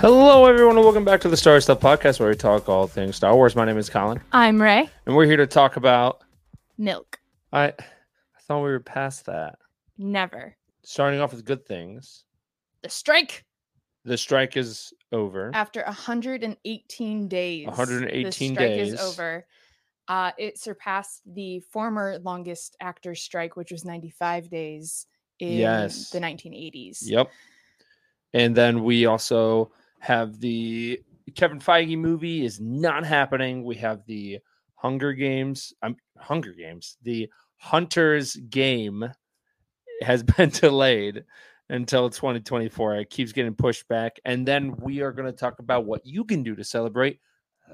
Hello, everyone, and welcome back to the Star Stuff podcast, where we talk all things Star Wars. My name is Colin, I'm Rae. and we're here to talk about. Milk. I, I thought we were past that. Never. Starting off with good things. The strike The strike is over. after 118 days. 118 the strike days. is over. Uh, it surpassed the former longest actor strike, which was 95 days in Yes. the 1980s. Yep. And then we also have the Kevin Feige movie is not happening. We have the Hunger Games. Um, Hunger Games. The Hunter's Game has been delayed until 2024. It keeps getting pushed back. And then we are going to talk about what you can do to celebrate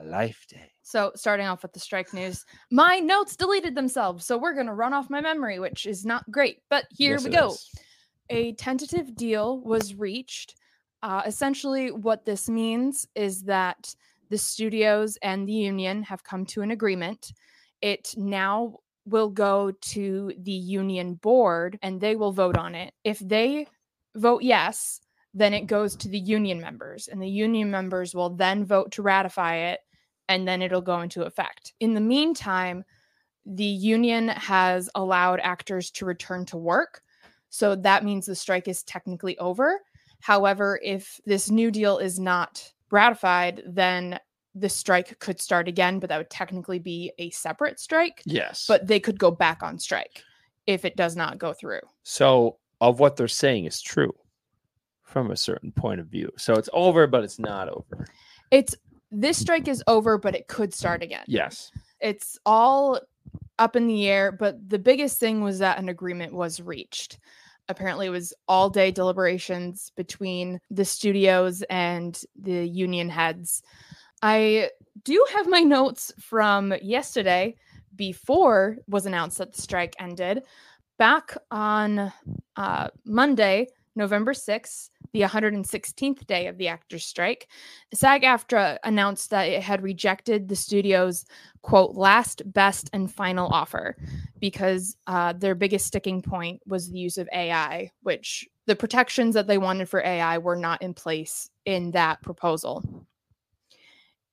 Life Day. So, starting off with the strike news, my notes deleted themselves. So, we're going to run off my memory, which is not great. But here Yes, we go. is. a tentative deal was reached. Uh, essentially, what this means is that the studios and the union have come to an agreement. It now will go to the union board and they will vote on it. If they vote yes, then it goes to the union members, and the union members will then vote to ratify it, and then it'll go into effect. In the meantime, the union has allowed actors to return to work. So that means the strike is technically over. However, if this new deal is not ratified, then the strike could start again, but that would technically be a separate strike. Yes. But they could go back on strike if it does not go through. So, of what they're saying is true from a certain point of view. So, it's over, but it's not over. It's this strike is over, but it could start again. Yes. It's all up in the air, but the biggest thing was that an agreement was reached. Apparently, it was all day deliberations between the studios and the union heads. I do have my notes from yesterday before was announced that the strike ended. Back on uh, Monday, November 6th, the 116th day of the actors' strike, SAG AFTRA announced that it had rejected the studio's quote last, best, and final offer because uh, their biggest sticking point was the use of AI, which the protections that they wanted for AI were not in place in that proposal.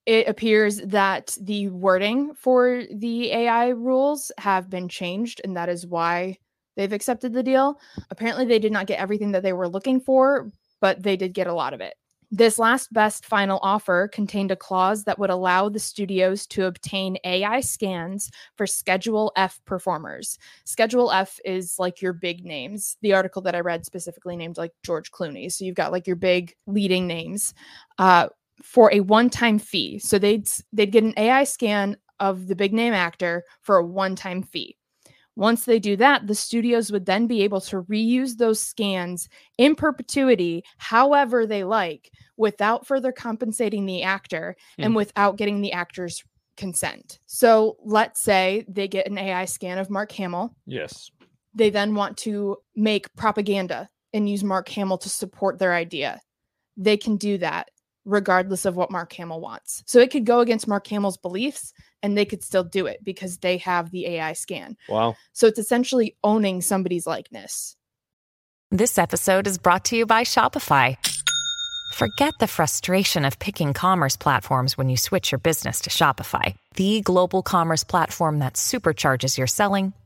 It appears that the wording for the AI rules have been changed, and that is why they've accepted the deal. Apparently, they did not get everything that they were looking for, but they did get a lot of it. This last best final offer contained a clause that would allow the studios to obtain AI scans for Schedule F performers. Schedule F is like your big names. The article that I read specifically named like George Clooney. So you've got like your big leading names uh, for a one-time fee. So they'd they'd get an AI scan of the big name actor for a one-time fee. Once they do that, the studios would then be able to reuse those scans in perpetuity, however they like, without further compensating the actor and Hmm. without getting the actor's consent. So let's say they get an AI scan of Mark Hamill. Yes. They then want to make propaganda and use Mark Hamill to support their idea. They can do that regardless of what Mark Hamill wants. So it could go against Mark Hamill's beliefs and they could still do it because they have the AI scan. Wow. So it's essentially owning somebody's likeness. This episode is brought to you by Shopify. Forget the frustration of picking commerce platforms when you switch your business to Shopify, the global commerce platform that supercharges your selling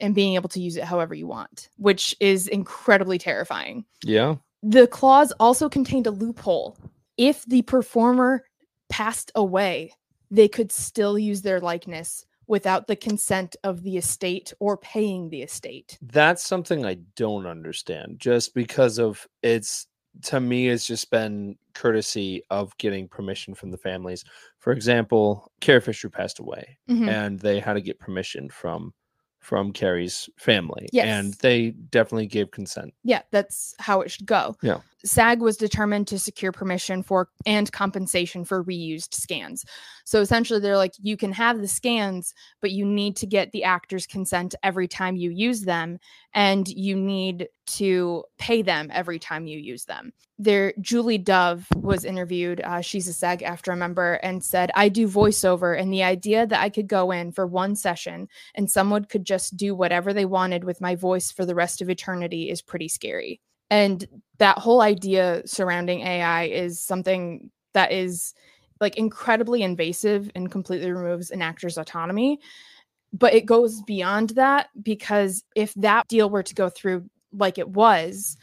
and being able to use it however you want, which is incredibly terrifying. Yeah. The clause also contained a loophole. If the performer passed away, they could still use their likeness without the consent of the estate or paying the estate. That's something I don't understand just because of it's to me it's just been courtesy of getting permission from the families. For example, Carrie Fisher passed away Mhm. and they had to get permission from from Carrie's family. Yes. And they definitely gave consent. Yeah, that's how it should go. Yeah. SAG was determined to secure permission for and compensation for reused scans. So essentially, they're like, you can have the scans, but you need to get the actor's consent every time you use them, and you need to pay them every time you use them. There, Julie Dove was interviewed. Uh, she's a SAG AFTRA member and said, I do voiceover, and the idea that I could go in for one session and someone could just do whatever they wanted with my voice for the rest of eternity is pretty scary. And that whole idea surrounding AI is something that is like incredibly invasive and completely removes an actor's autonomy. But it goes beyond that because if that deal were to go through like it was,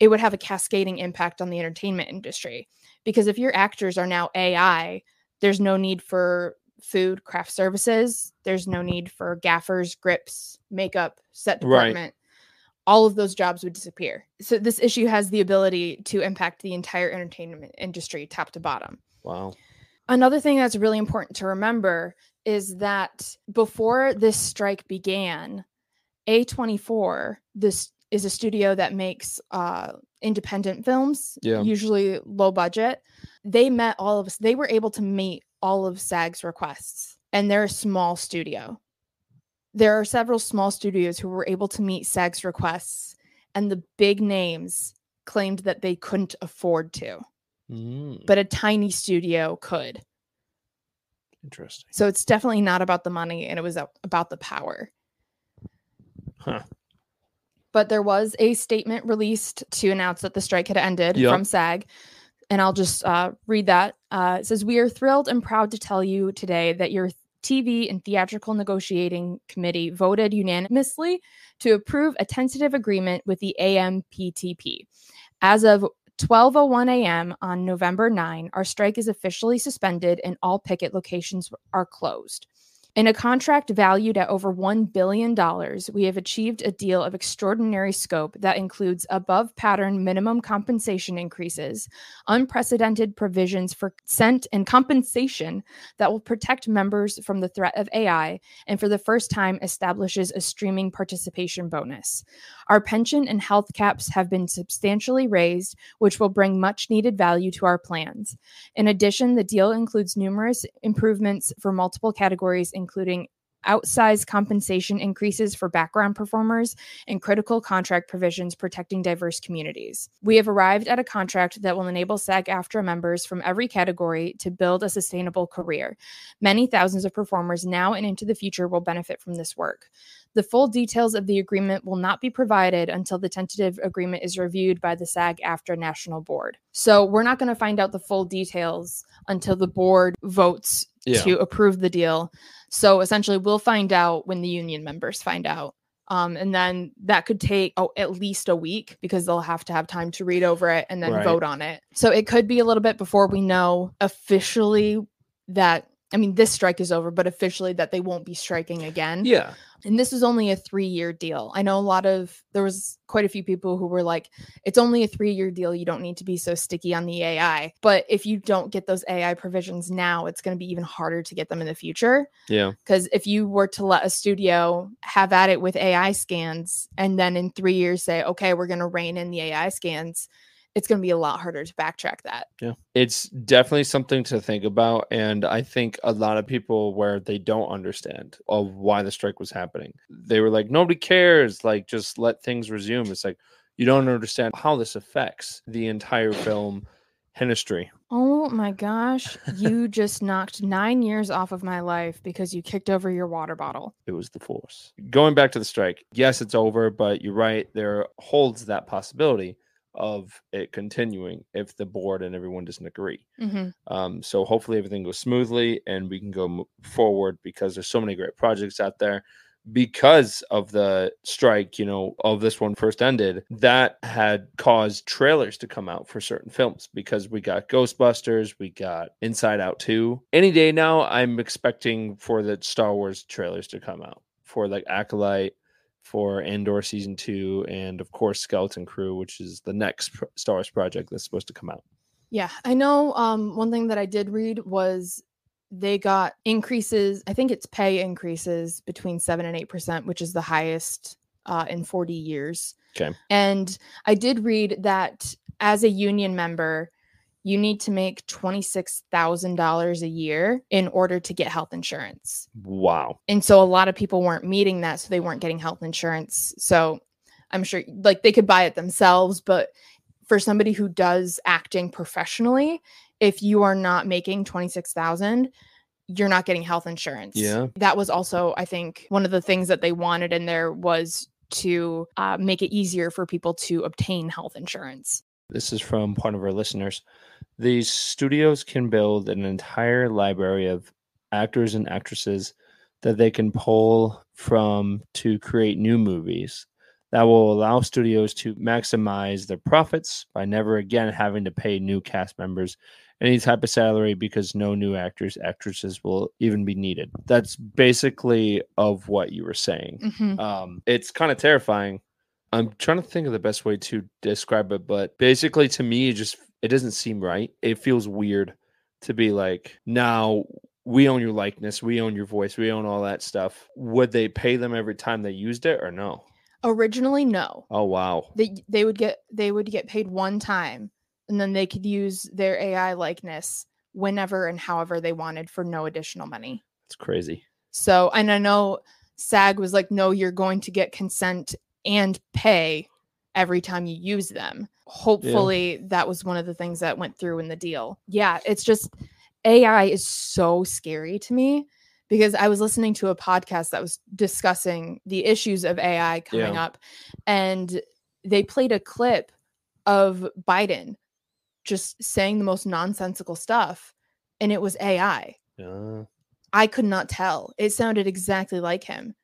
it would have a cascading impact on the entertainment industry. Because if your actors are now AI, there's no need for food, craft services, there's no need for gaffers, grips, makeup, set Right. department. All of those jobs would disappear. So this issue has the ability to impact the entire entertainment industry top to bottom. Wow. Another thing that's really important to remember is that before this strike began, A24, this is a studio that makes uh, independent films, Yeah. usually low budget. They met all of us, they were able to meet all of SAG's requests, and they're a small studio. There are several small studios who were able to meet SAG's requests, and the big names claimed that they couldn't afford to Mm, but a tiny studio could. interesting. So it's definitely not about the money and it was about the power. Huh. But there was a statement released to announce that the strike had ended Yep. from SAG. And I'll just uh, read that. Uh, it says, We are thrilled and proud to tell you today that your TV and Theatrical Negotiating Committee voted unanimously to approve a tentative agreement with the AMPTP. As of 12:01 a.m. on November 9, our strike is officially suspended and all picket locations are closed. In a contract valued at over $1 billion, we have achieved a deal of extraordinary scope that includes above pattern minimum compensation increases, unprecedented provisions for consent and compensation that will protect members from the threat of AI, and for the first time establishes a streaming participation bonus. Our pension and health caps have been substantially raised, which will bring much needed value to our plans. In addition, the deal includes numerous improvements for multiple categories, including outsized compensation increases for background performers and critical contract provisions protecting diverse communities. We have arrived at a contract that will enable SAG AFTRA members from every category to build a sustainable career. Many thousands of performers now and into the future will benefit from this work. The full details of the agreement will not be provided until the tentative agreement is reviewed by the SAG AFTRA National Board. So we're not going to find out the full details until the board votes Yeah. to approve the deal. So essentially, we'll find out when the union members find out. Um, and then that could take oh, at least a week because they'll have to have time to read over it and then Right. vote on it. So it could be a little bit before we know officially that. I mean, this strike is over, but officially that they won't be striking again. Yeah. And this was only a three year deal. I know a lot of, there was quite a few people who were like, it's only a three year deal. You don't need to be so sticky on the AI. But if you don't get those AI provisions now, it's going to be even harder to get them in the future. Yeah. Because if you were to let a studio have at it with AI scans and then in three years say, okay, we're going to rein in the AI scans, it's going to be a lot harder to backtrack that. Yeah. It's definitely something to think about. And I think a lot of people where they don't understand of why the strike was happening, they were like, nobody cares. Like, just let things resume. It's like, you don't understand how this affects the entire film industry. Oh my gosh, you just knocked nine years off of my life because you kicked over your water bottle. It was the force. Going back to the strike, yes, it's over, but you're right. There holds that possibility of it continuing if the board and everyone doesn't agree. hmm Um, so hopefully everything goes smoothly and we can go forward because there's so many great projects out there. Because of the strike, you know, of this one first ended, that had caused trailers to come out for certain films because we got Ghostbusters, we got Inside Out 2. Any day now, I'm expecting for the Star Wars trailers to come out for like Acolyte, for Andor season two, and of course Skeleton Crew, which is the next Star Wars project that's supposed to come out. Yeah, I know. Um, one thing that I did read was they got increases. I think it's pay increases between seven and eight percent, which is the highest uh, in forty years. Okay. And I did read that as a union member, you need to make twenty six thousand dollars a year in order to get health insurance. Wow. And so a lot of people weren't meeting that, so they weren't getting health insurance. So I'm sure like they could buy it themselves, but for somebody who does acting professionally, if you are not making 26,000, you're not getting health insurance. Yeah. That was also I think one of the things that they wanted in there was to uh, make it easier for people to obtain health insurance. This is from one of our listeners. These studios can build an entire library of actors and actresses that they can pull from to create new movies that will allow studios to maximize their profits by never again having to pay new cast members any type of salary because no new actors actresses will even be needed that's basically of what you were saying Mhm. um, it's kind of terrifying. I'm trying to think of the best way to describe it, but basically, to me, it just it doesn't seem right. It feels weird to be like, now we own your likeness, we own your voice, we own all that stuff. Would they pay them every time they used it or no? Originally, no. Oh wow, they they would get they would get paid one time and then they could use their AI likeness whenever and however they wanted for no additional money. it's crazy. So, and I know SAG was like, no, you're going to get consent and pay every time you use them. Hopefully, that was one of the things that went through in the deal. Yeah, it's just AI is so scary to me because I was listening to a podcast that was discussing the issues of AI coming Yeah. up, and they played a clip of Biden just saying the most nonsensical stuff, and it was AI. Yeah, I could not tell. It sounded exactly like him.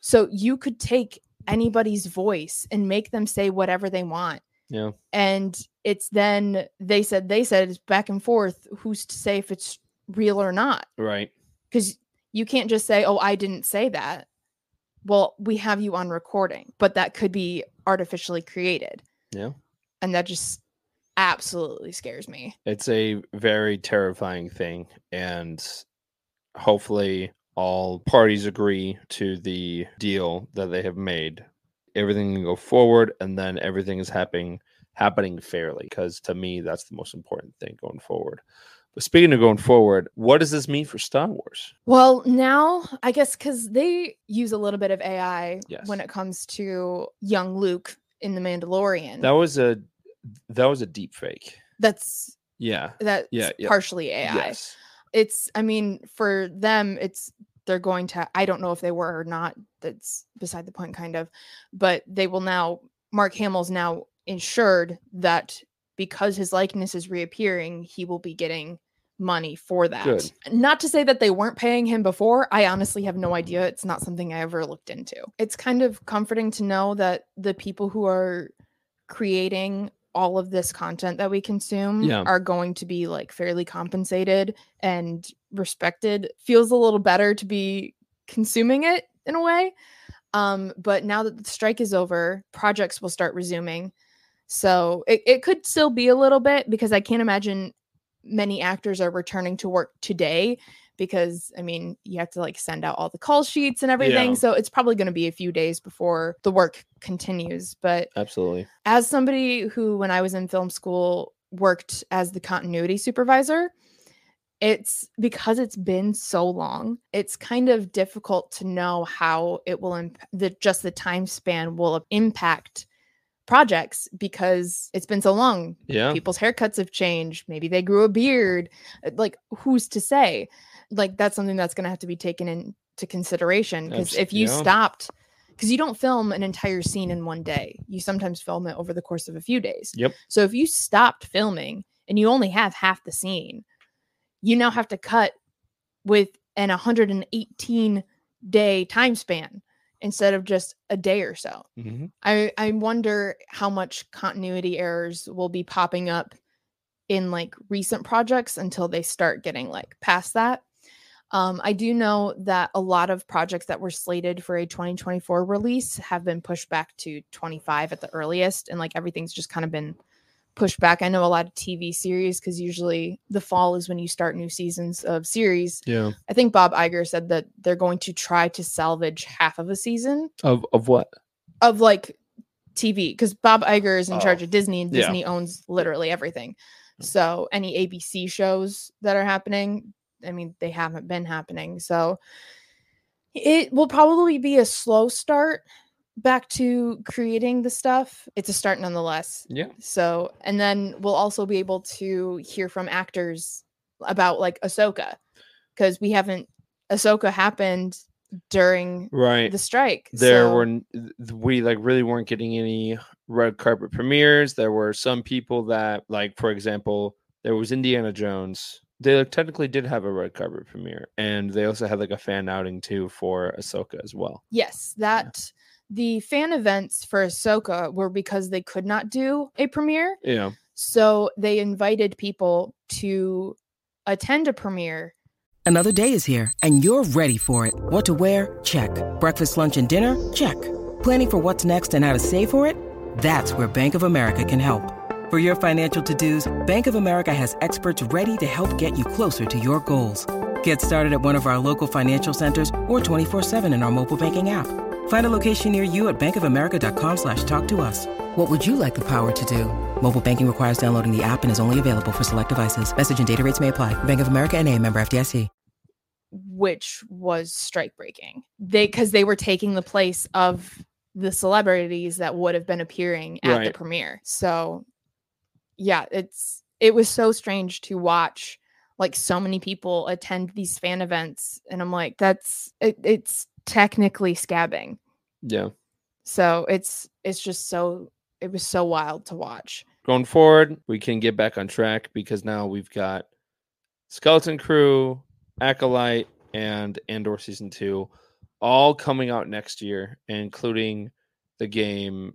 So you could take anybody's voice and make them say whatever they want. yeah, And it's then they said, they said it's back and forth. Who's to say if it's real or not? right. Because you can't just say, oh, I didn't say that. Well, we have you on recording, but that could be artificially created. Yeah. And that just absolutely scares me. It's a very terrifying thing, and hopefully, all parties agree to the deal that they have made. Everything can go forward, and then everything is happening happening fairly. Because to me, that's the most important thing going forward. But speaking of going forward, what does this mean for Star Wars? Well, now I guess because they use a little bit of AI Yes. when it comes to young Luke in the Mandalorian. That was a that was a deep fake. that's Yeah. that's Yeah, yeah. partially AI. Yes. It's I mean, for them, it's they're going to I don't know if they were or not. That's beside the point, kind of. But they will now Mark Hamill's now ensured that because his likeness is reappearing, he will be getting money for that. Good. Not to say that they weren't paying him before. I honestly have no idea. It's not something I ever looked into. It's kind of comforting to know that the people who are creating all of this content that we consume Yeah. are going to be like fairly compensated and respected. Feels a little better to be consuming it in a way. Um, but now that the strike is over, projects will start resuming. So it, it could still be a little bit because I can't imagine many actors are returning to work today because I mean, you have to like send out all the call sheets and everything. Yeah. So it's probably going to be a few days before the work continues. But Absolutely. as somebody who, when I was in film school, worked as the continuity supervisor, it's because it's been so long, it's kind of difficult to know how it will, imp- the, just the time span will impact projects because it's been so long. Yeah. People's haircuts have changed. Maybe they grew a beard. Like, who's to say? Like, that's something that's going to have to be taken into consideration because if you yeah. stopped, because you don't film an entire scene in one day, you sometimes film it over the course of a few days. Yep. So if you stopped filming and you only have half the scene, you now have to cut with an 118 day time span instead of just a day or so. Mhm. I I wonder how much continuity errors will be popping up in like recent projects until they start getting like past that. Um, I do know that a lot of projects that were slated for a 2024 release have been pushed back to 25 at the earliest, and like everything's just kind of been pushed back. I know a lot of TV series because usually the fall is when you start new seasons of series. Yeah. I think Bob Iger said that they're going to try to salvage half of a season Of of what? of like TV because Bob Iger is in charge Oh, of Disney and yeah. Disney owns literally everything. So any ABC shows that are happening, I mean, they haven't been happening. So it will probably be a slow start back to creating the stuff. It's a start nonetheless. Yeah. So, and then we'll also be able to hear from actors about like Ahsoka because we haven't, Ahsoka happened during Right. the strike. there so- were we like really weren't getting any red carpet premieres there were some people that like for example there was indiana jones they technically did have a red carpet premiere and they also had like a fan outing too for ahsoka as well Yes, that the fan events for Ahsoka were because they could not do a premiere. yeah So they invited people to attend a premiere. Another day is here, and you're ready for it. What to wear? Check. Breakfast, lunch, and dinner? Check. Planning for what's next and how to save for it? That's where Bank of America can help. For your financial to dos, Bank of America has experts ready to help get you closer to your goals. Get started at one of our local financial centers or 24-7 in our mobile banking app. Find a location near you at bankofamerica.com slash talk to us. What would you like the power to do? Mobile banking requires downloading the app and is only available for select devices. Message and data rates may apply. Bank of America and a member FDIC. which was strike breaking. They because they were taking the place of the celebrities that would have been appearing at the premiere. So yeah, it's it was so strange to watch like so many people attend these fan events and I'm like that's it, it's technically scabbing. yeah So it's it's just so it was so wild to watch. going forward we can get back on track because now we've got skeleton crew acolyte and andor season two all coming out next year including the game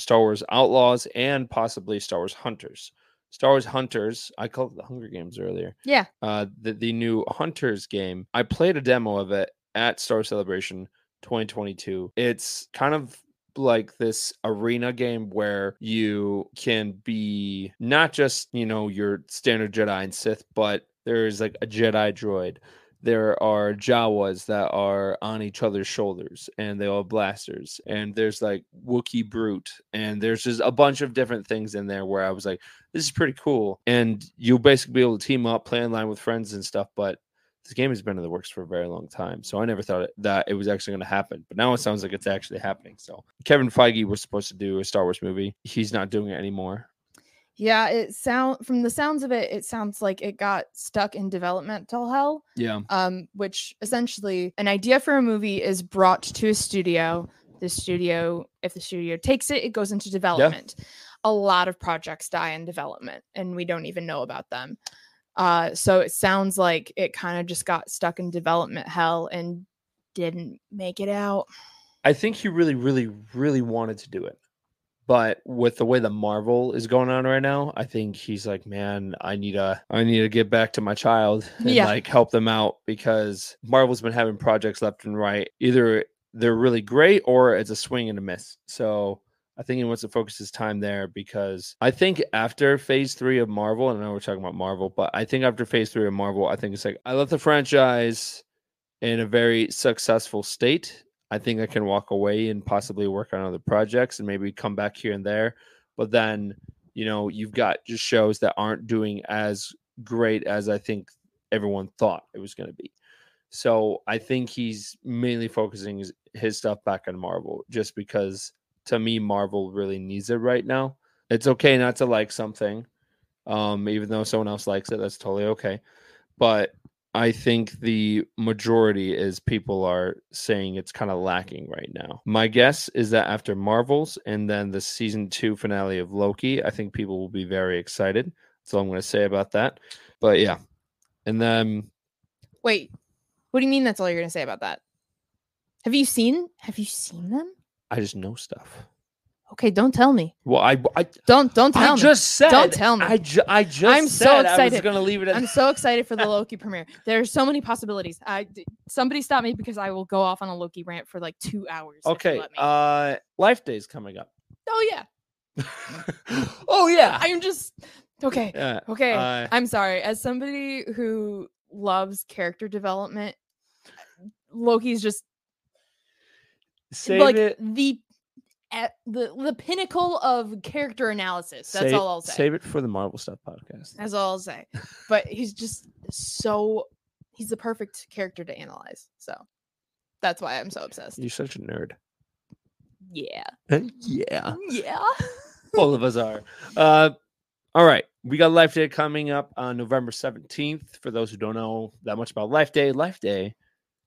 star wars outlaws and possibly star wars hunters star wars hunters i called it the hunger games earlier Yeah. uh the, the new hunters game i played a demo of it at star Wars celebration 2022 it's kind of like this arena game where you can be not just you know your standard jedi and sith but there's like a jedi droid there are jawas that are on each other's shoulders and they all have blasters and there's like wookiee brute and there's just a bunch of different things in there where i was like this is pretty cool and you'll basically be able to team up play online with friends and stuff but this game has been in the works for a very long time so i never thought that it was actually going to happen but now it sounds like it's actually happening so kevin feige was supposed to do a star wars movie. He's not doing it anymore Yeah, it sound from the sounds of it, it sounds like it got stuck in developmental hell. yeah um, which essentially an idea for a movie is brought to a studio. The studio, if the studio takes it, it goes into development. A lot of projects die in development, and we don't even know about them. Uh, so it sounds like it kind of just got stuck in development hell and didn't make it out. I think he really, really, really wanted to do it. But with the way the Marvel is going on right now, I think he's like, man, I need to, I need to get back to my child and Yeah. like help them out because Marvel's been having projects left and right. Either they're really great or it's a swing and a miss. So I think he wants to focus his time there because I think after phase three of Marvel, and I know we're talking about Marvel, but I think after phase three of Marvel, I think it's like I left the franchise in a very successful state. I think I can walk away and possibly work on other projects and maybe come back here and there. But then, you know, you've got just shows that aren't doing as great as I think everyone thought it was going to be. So I think he's mainly focusing his, his stuff back on Marvel just because to me, Marvel really needs it right now. It's okay not to like something, um, even though someone else likes it. That's totally okay. But I think the majority is people are saying it's kind of lacking right now. My guess is that after Marvels and then the season two finale of Loki, I think people will be very excited. That's all I'm going to say about that. But yeah. And then. Wait, what do you mean that's all you're going to say about that? Have you seen have you seen them? I just know stuff. Okay, don't tell me. Well, I, I don't don't tell I me. just said. Don't tell me. I, ju- I just. I'm so said I was excited. going to leave it. At I'm so excited for the Loki premiere. There are so many possibilities. I somebody stop me because I will go off on a Loki rant for like two hours. okay. Uh, Life Day is coming up. oh yeah. oh yeah. I'm just okay. yeah. Okay. Uh, I'm sorry. As somebody who loves character development, Loki's just save like it. the at the the pinnacle of character analysis. That's save, all I'll say. Save it for the Marvel stuff podcast. That's all I'll say. But he's just so he's the perfect character to analyze. So that's why I'm so obsessed. You're such a nerd. Yeah. yeah. Yeah. All of us are. Uh, all right. We got Life Day coming up on November 17th. For those who don't know that much about Life Day, Life Day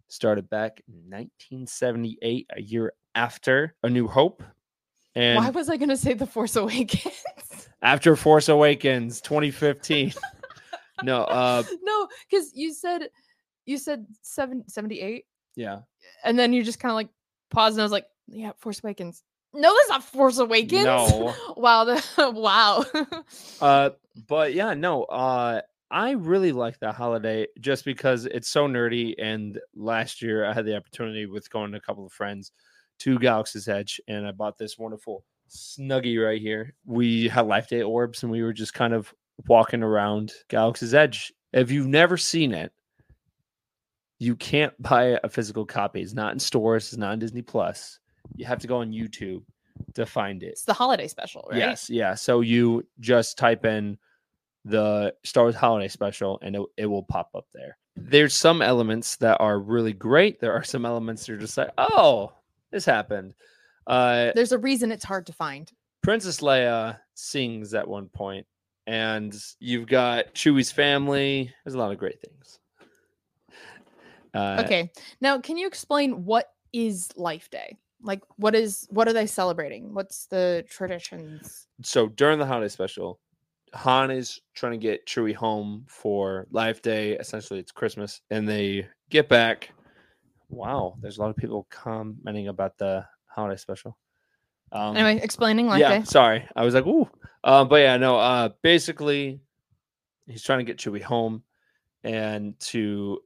started back in 1978, a year after A New Hope. And Why was I gonna say the Force Awakens? after Force Awakens 2015. no, uh, no, because you said you said seven, 78, yeah. and then you just kind of like paused, and I was like, "Yeah, Force Awakens." No, that's not Force Awakens. No. wow. The, wow. Uh, but yeah, no, uh, I really like that holiday just because it's so nerdy. And last year I had the opportunity with going to a couple of friends to Galaxy's Edge, and I bought this wonderful snuggie right here. We had Life Day orbs, and we were just kind of walking around Galaxy's Edge. If you've never seen it, you can't buy a physical copy. It's not in stores. It's not in Disney Plus. You have to go on YouTube to find it. it's the holiday special, right? Yes, yeah. So you just type in the Star Wars Holiday Special, and it, it will pop up there. There's some elements that are really great. There are some elements that are just like, oh, this happened. Uh, There's a reason it's hard to find. Princess Leia sings at one point, and you've got Chewie's family. There's a lot of great things. Uh, Okay. Now, can you explain what is Life Day? Like, what is what are they celebrating? What's the traditions? so during the holiday special, Han is trying to get Chewie home for Life Day. Essentially, it's Christmas, and they get back. Wow, there's a lot of people commenting about the holiday special. Um, Anyway, explaining Life yeah, Day. sorry, I was like, ooh, uh, but yeah, no. Uh, basically, he's trying to get Chewie home, and to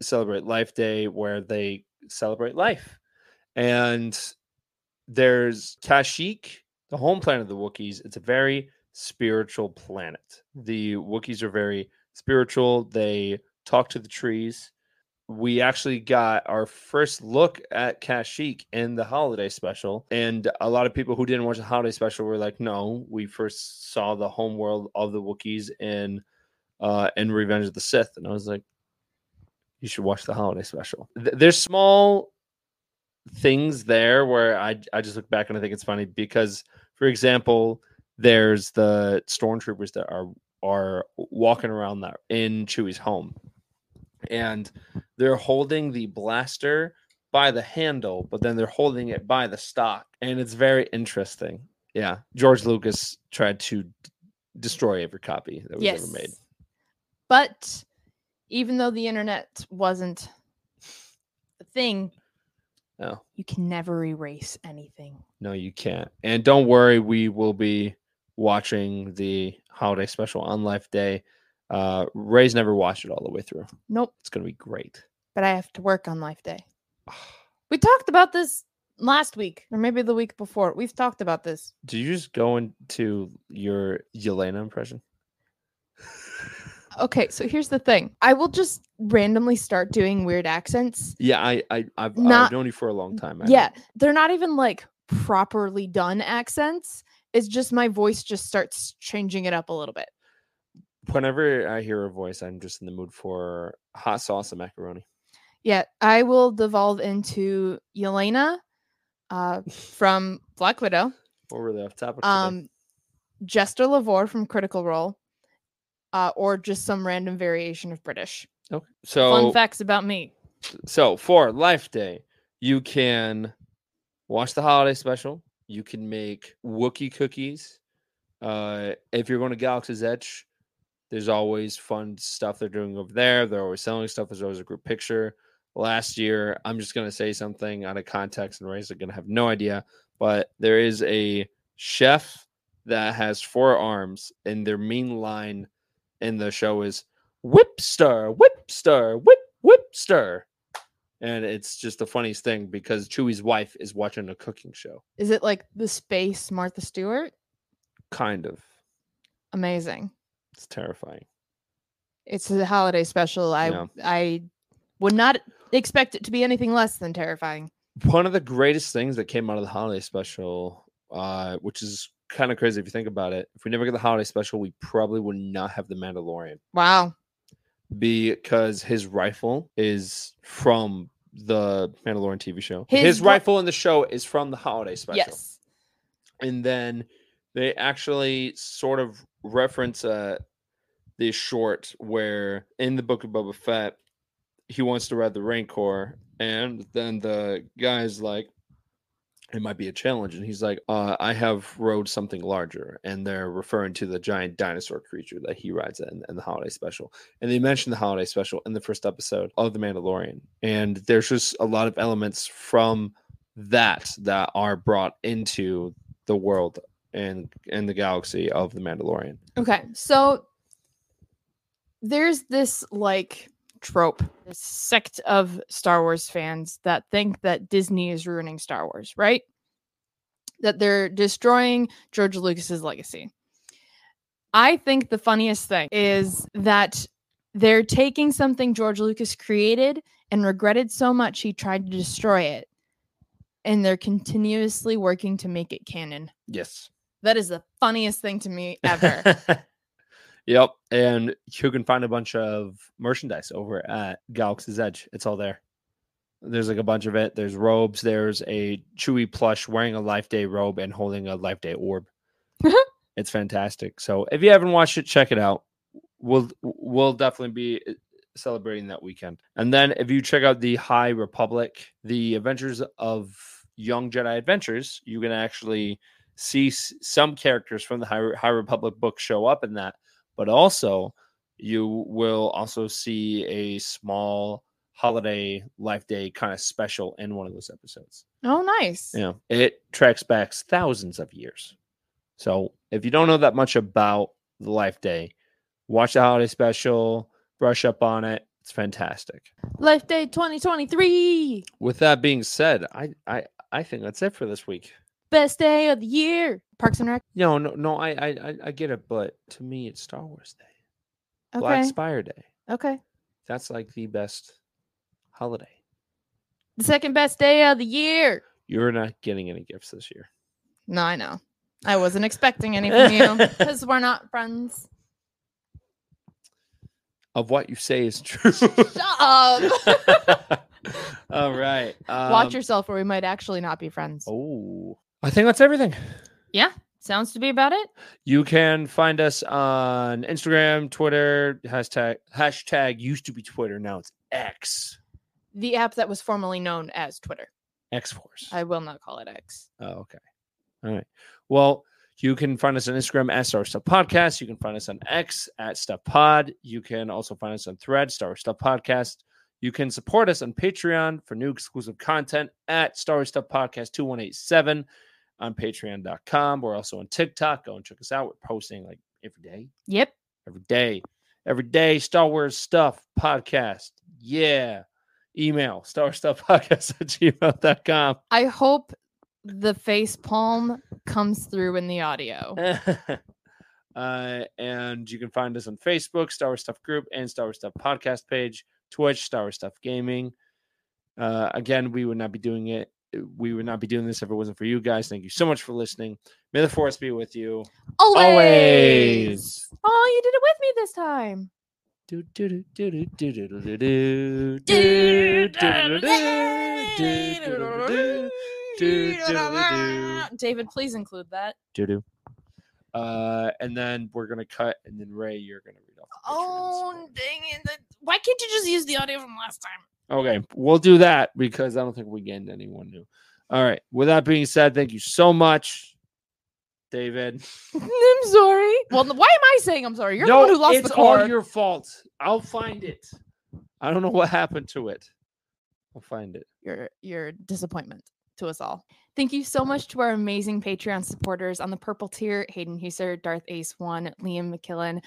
celebrate Life Day, where they celebrate life, and there's Kashyyyk, the home planet of the Wookiees. It's a very spiritual planet. The Wookiees are very spiritual. They talk to the trees. We actually got our first look at Kashyyyk in the holiday special. And a lot of people who didn't watch the holiday special were like, no, we first saw the home world of the Wookiees in uh in Revenge of the Sith. And I was like, you should watch the holiday special. Th- There's small things there where I I just look back and I think it's funny because, for example, there's the stormtroopers that are are walking around that in Chewie's home, and they're holding the blaster by the handle, but then they're holding it by the stock, and it's very interesting. Yeah, George Lucas tried to d- destroy every copy that was yes. ever made. But even though the internet wasn't a thing, No, you can never erase anything. no, you can't. And don't worry, we will be watching the holiday special on Life Day. Uh, Rae's never watched it all the way through. Nope. It's gonna be great. But I have to work on Life Day. We talked about this last week or maybe the week before. We've talked about this. Did you just go into your Yelena impression? Okay, so here's the thing. I will just randomly start doing weird accents. Yeah, I, I I've, Not- I've known you for a long time. I Yeah, know. they're not even like properly done accents. It's just my voice just starts changing it up a little bit. Whenever I hear a voice, I'm just in the mood for hot sauce and macaroni. Yeah, I will devolve into Yelena uh, from Black Widow, What were they off topic? today? um, Jester Lavorre from Critical Role, uh, or just some random variation of British. okay. So Fun facts about me. so for Life Day, you can watch the holiday special. You can make Wookiee cookies. Uh, if you're going to Galaxy's Edge, there's always fun stuff they're doing over there. They're always selling stuff. There's always a group picture. Last year, I'm just going to say something out of context, and Ray's going to have no idea. But there is a chef that has four arms, and their main line in the show is whip stir, whip stir, whip, whip stir. And it's just the funniest thing because Chewie's wife is watching a cooking show. Is it like the space Martha Stewart? Kind of. Amazing. It's terrifying. It's a holiday special. I Yeah. I would not expect it to be anything less than terrifying. One of the greatest things that came out of the holiday special, uh, which is kind of crazy if you think about it. If we never get the holiday special, we probably would not have the Mandalorian Wow. because his rifle is from the Mandalorian TV show. His His, rifle in the show is from the holiday special. Yes. and then they actually sort of reference uh this short where in the book of Boba Fett he wants to ride the Rancor and then the guy's like it might be a challenge and he's like uh, I have rode something larger and they're referring to the giant dinosaur creature that he rides in, in the holiday special and they mentioned the holiday special in the first episode of the Mandalorian and there's just a lot of elements from that that are brought into the world and and the galaxy of the Mandalorian. Okay. So there's this like trope, this sect of Star Wars fans that think that Disney is ruining Star Wars, right? That they're destroying George Lucas's legacy. I think the funniest thing is that they're taking something George Lucas created and regretted so much he tried to destroy it. And they're continuously working to make it canon. Yes. That is the funniest thing to me ever. yep. And you can find a bunch of merchandise over at Galaxy's Edge. It's all there. There's like a bunch of it. There's robes. There's a Chewie plush wearing a Life Day robe and holding a Life Day orb. it's fantastic. So if you haven't watched it, check it out. We'll we'll definitely be uh, celebrating that weekend. And then if you check out the High Republic, the Adventures of Young Jedi Adventures, you can actually see some characters from the High, High Republic book show up in that, but also you will also see a small holiday life day kind of special in one of those episodes. oh, nice. Yeah. it tracks back thousands of years. So if you don't know that much about the life day, watch the holiday special, brush up on it. It's fantastic. Life Day 2023. With that being said, I I I think that's it for this week. Best day of the year. Parks and Rec. No, no, no. I, I, I- get it, but to me, it's Star Wars Day, Okay. Black Spire Day. okay. That's like the best holiday. The second best day of the year. You're not getting any gifts this year. No, I know. I wasn't expecting any from you because we're not friends. Of what you say is true. Shut up. All right. Watch um, yourself, or we might actually not be friends. Oh, I think that's everything. Yeah, sounds to be about it. You can find us on Instagram, Twitter, hashtag hashtag used to be Twitter. Now it's X. The app that was formerly known as Twitter. X Force. I will not call it X. Oh, okay. All right. Well, you can find us on Instagram at Star Wars Stuff Podcast. You can find us on X at Stuff Pod. You can also find us on Thread, Star Wars Stuff Podcast. You can support us on Patreon for new exclusive content at Star Wars Stuff Podcast 2187 on patreon.com. We're also on TikTok. Go and check us out. We're posting like every day, Yep. every day, every day. Star Wars Stuff Podcast. Yeah. email starstuffpodcast at gmail.com. I hope the face palm comes through in the audio. uh, and you can find us on Facebook, Star Wars Stuff Group, and Star Wars Stuff Podcast page, Twitch, Star Wars Stuff Gaming. Uh, again, we would not be doing it. We would not be doing this if it wasn't for you guys. Thank you so much for listening. May the force be with you. Always. Always. Oh, you did it with me this time. Do, do, do, do, do, do, do, do, do, do, do, do, do, do, do, do, do, do, do. David, please include that. doo doo. Uh, and then we're gonna cut, and then Rae, you're gonna read off. the Oh, dang it. Why can't you just use the audio from last time? Okay, we'll do that because I don't think we gained anyone new. All right. With that being said, thank you so much, David. I'm sorry. Well, why am I saying I'm sorry? You're no, the one who lost it's the all your fault. I'll find it. I don't know what happened to it. I'll find it. your your disappointment to us all. Thank you so much to our amazing Patreon supporters on the purple tier: Hayden Heusser, Darth Ace One, Liam McCallion,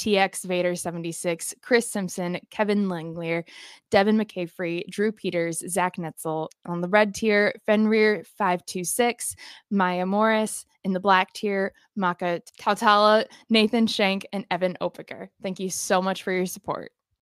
TX Vader 76, Kris Simpson, Kevin Langlear, Devin McCaffrey, Drew Peters, Zac Netzel. On the red tier, Fenrir 526, Maya Morriss. In the black tier, Maka Tautala, Nathan Shank, and Evan Opaker. Thank you so much for your support.